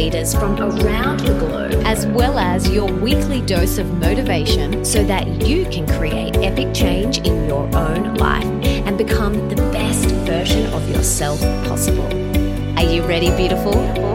leaders from around the globe, as well as your weekly dose of motivation so that you can create epic change in your own life and become the best version of yourself possible. Are you ready, beautiful?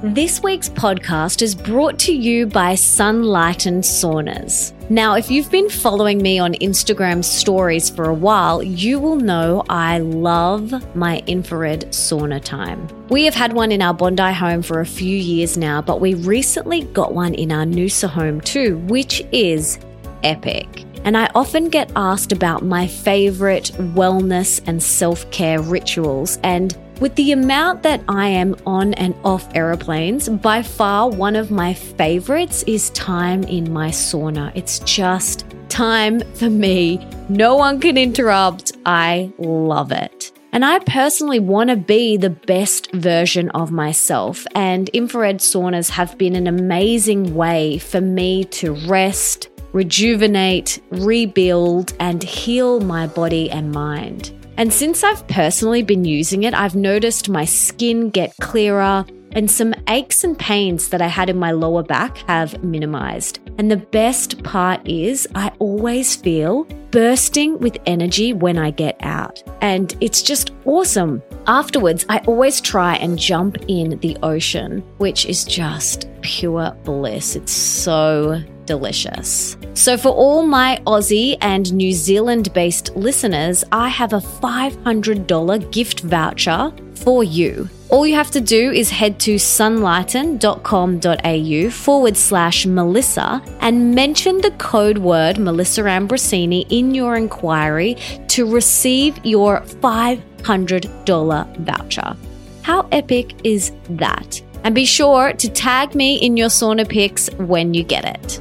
This week's podcast is brought to you by Sunlighten Saunas. Now, if you've been following me on Instagram stories for a while, you will know I love my infrared sauna time. We have had one in our Bondi home for a few years now, but we recently got one in our Noosa home too, which is epic. And I often get asked about my favorite wellness and self care rituals. And with the amount that I am on and off aeroplanes, by far one of my favorites is time in my sauna. It's just time for me. No one can interrupt. I love it. And I personally want to be the best version of myself. And infrared saunas have been an amazing way for me to rest, rejuvenate, rebuild, and heal my body and mind. And since I've personally been using it, I've noticed my skin get clearer and some aches and pains that I had in my lower back have minimized. And the best part is, I always feel bursting with energy when I get out. And it's just awesome. Afterwards, I always try and jump in the ocean, which is just pure bliss. It's so delicious. So, for all my Aussie and New Zealand based listeners, I have a $500 gift voucher for you. All you have to do is head to sunlighten.com.au forward slash Melissa and mention the code word Melissa Ambrosini in your inquiry to receive your $500 voucher. How epic is that? And be sure to tag me in your sauna pics when you get it.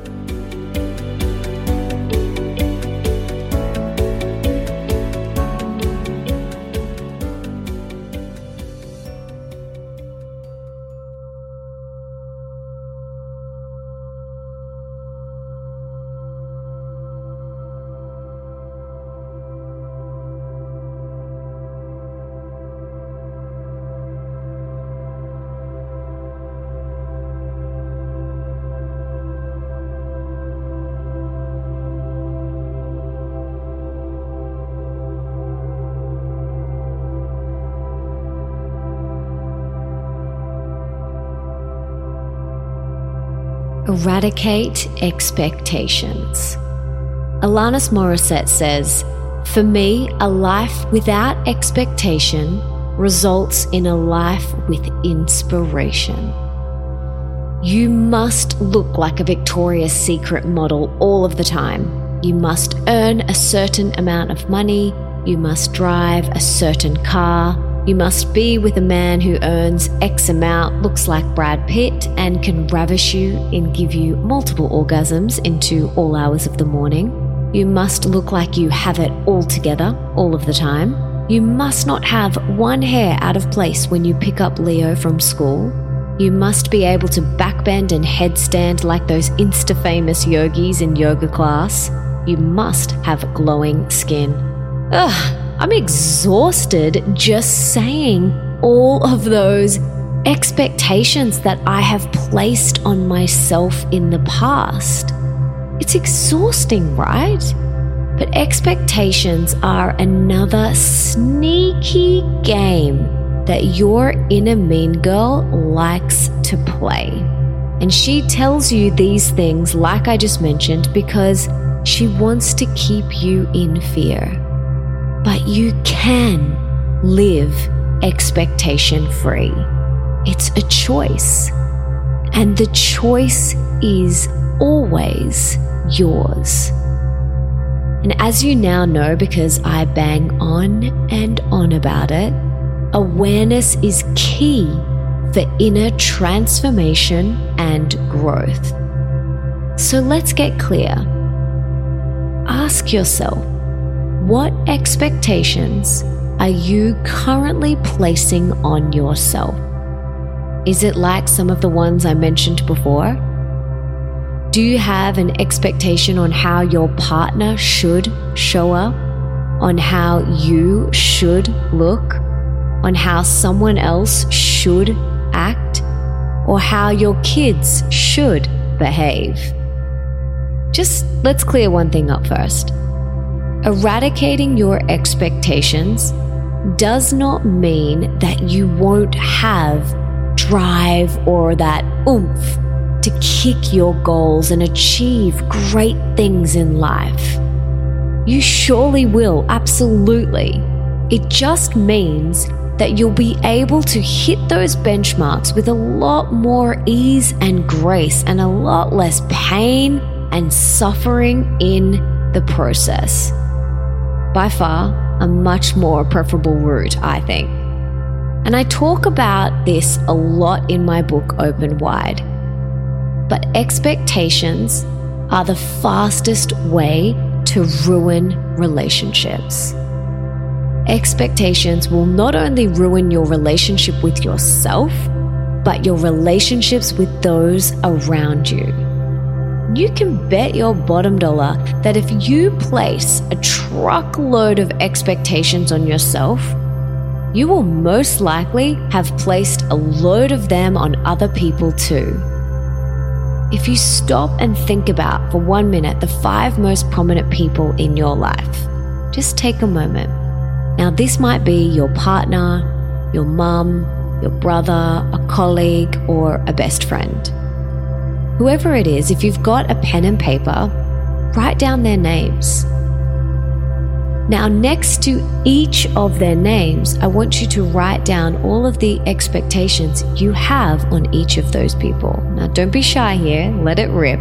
Eradicate expectations. Alanis Morissette says, For me, a life without expectation results in a life with inspiration. You must look like a Victoria's Secret model all of the time. You must earn a certain amount of money. You must drive a certain car. You must be with a man who earns X amount, looks like Brad Pitt, and can ravish you and give you multiple orgasms into all hours of the morning. You must look like you have it all together all of the time. You must not have one hair out of place when you pick up Leo from school. You must be able to backbend and headstand like those insta famous yogis in yoga class. You must have glowing skin. Ugh, I'm exhausted just saying all of those expectations that I have placed on myself in the past. It's exhausting, right? But expectations are another sneaky game that your inner mean girl likes to play. And she tells you these things, like I just mentioned, because she wants to keep you in fear. But you can live expectation free. It's a choice. And the choice is always yours. And as you now know, because I bang on and on about it, awareness is key for inner transformation and growth. So let's get clear. Ask yourself what expectations are you currently placing on yourself? Is it like some of the ones I mentioned before? Do you have an expectation on how your partner should show up? On how you should look? On how someone else should act? Or how your kids should behave? Just let's clear one thing up first. Eradicating your expectations does not mean that you won't have drive or that oomph to kick your goals and achieve great things in life. You surely will, absolutely. It just means that you'll be able to hit those benchmarks with a lot more ease and grace and a lot less pain and suffering in the process. By far, a much more preferable route, I think. And I talk about this a lot in my book, Open Wide. But expectations are the fastest way to ruin relationships. Expectations will not only ruin your relationship with yourself, but your relationships with those around you. You can bet your bottom dollar that if you place a truckload of expectations on yourself, you will most likely have placed a load of them on other people too. If you stop and think about for one minute the five most prominent people in your life, just take a moment. Now, this might be your partner, your mum, your brother, a colleague, or a best friend. Whoever it is, if you've got a pen and paper, write down their names. Now, next to each of their names, I want you to write down all of the expectations you have on each of those people. Now, don't be shy here, let it rip.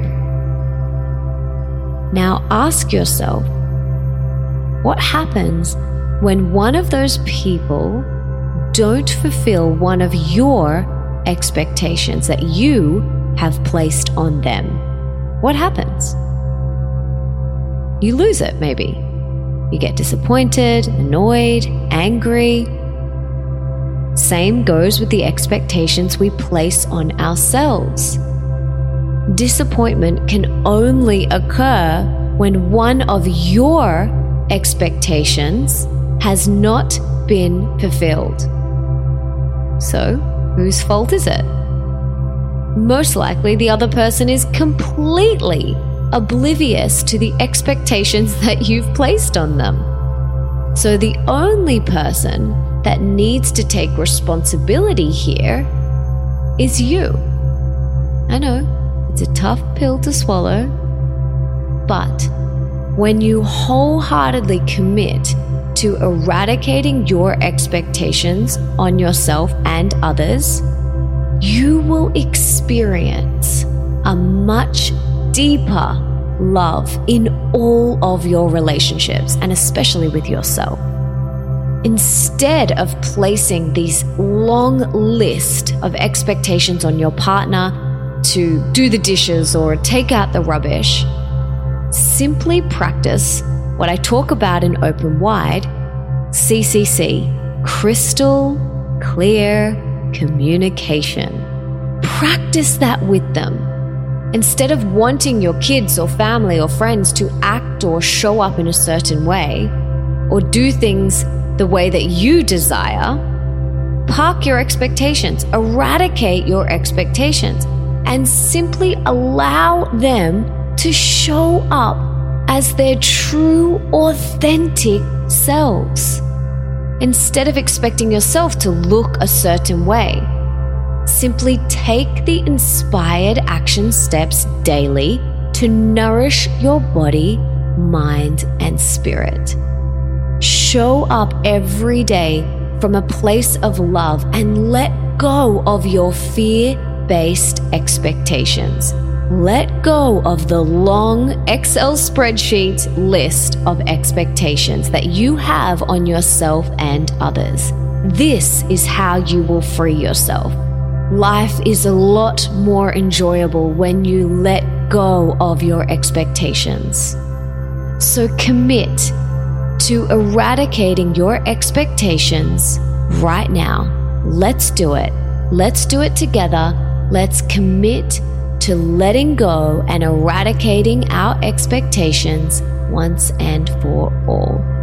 Now, ask yourself what happens when one of those people don't fulfill one of your expectations that you have placed on them? What happens? You lose it, maybe. You get disappointed, annoyed, angry. Same goes with the expectations we place on ourselves. Disappointment can only occur when one of your expectations has not been fulfilled. So, whose fault is it? Most likely, the other person is completely oblivious to the expectations that you've placed on them. So the only person that needs to take responsibility here is you. I know, it's a tough pill to swallow, but when you wholeheartedly commit to eradicating your expectations on yourself and others, you will experience a much deeper love in all of your relationships and especially with yourself. Instead of placing these long list of expectations on your partner to do the dishes or take out the rubbish, simply practice what I talk about in Open Wide CCC crystal clear communication. Practice that with them Instead of wanting your kids or family or friends to act or show up in a certain way, or do things the way that you desire, park your expectations, eradicate your expectations, and simply allow them to show up as their true, authentic selves. Instead of expecting yourself to look a certain way, Simply take the inspired action steps daily to nourish your body, mind, and spirit. Show up every day from a place of love and let go of your fear based expectations. Let go of the long Excel spreadsheet list of expectations that you have on yourself and others. This is how you will free yourself. Life is a lot more enjoyable when you let go of your expectations. So commit to eradicating your expectations right now. Let's do it. Let's do it together. Let's commit to letting go and eradicating our expectations once and for all.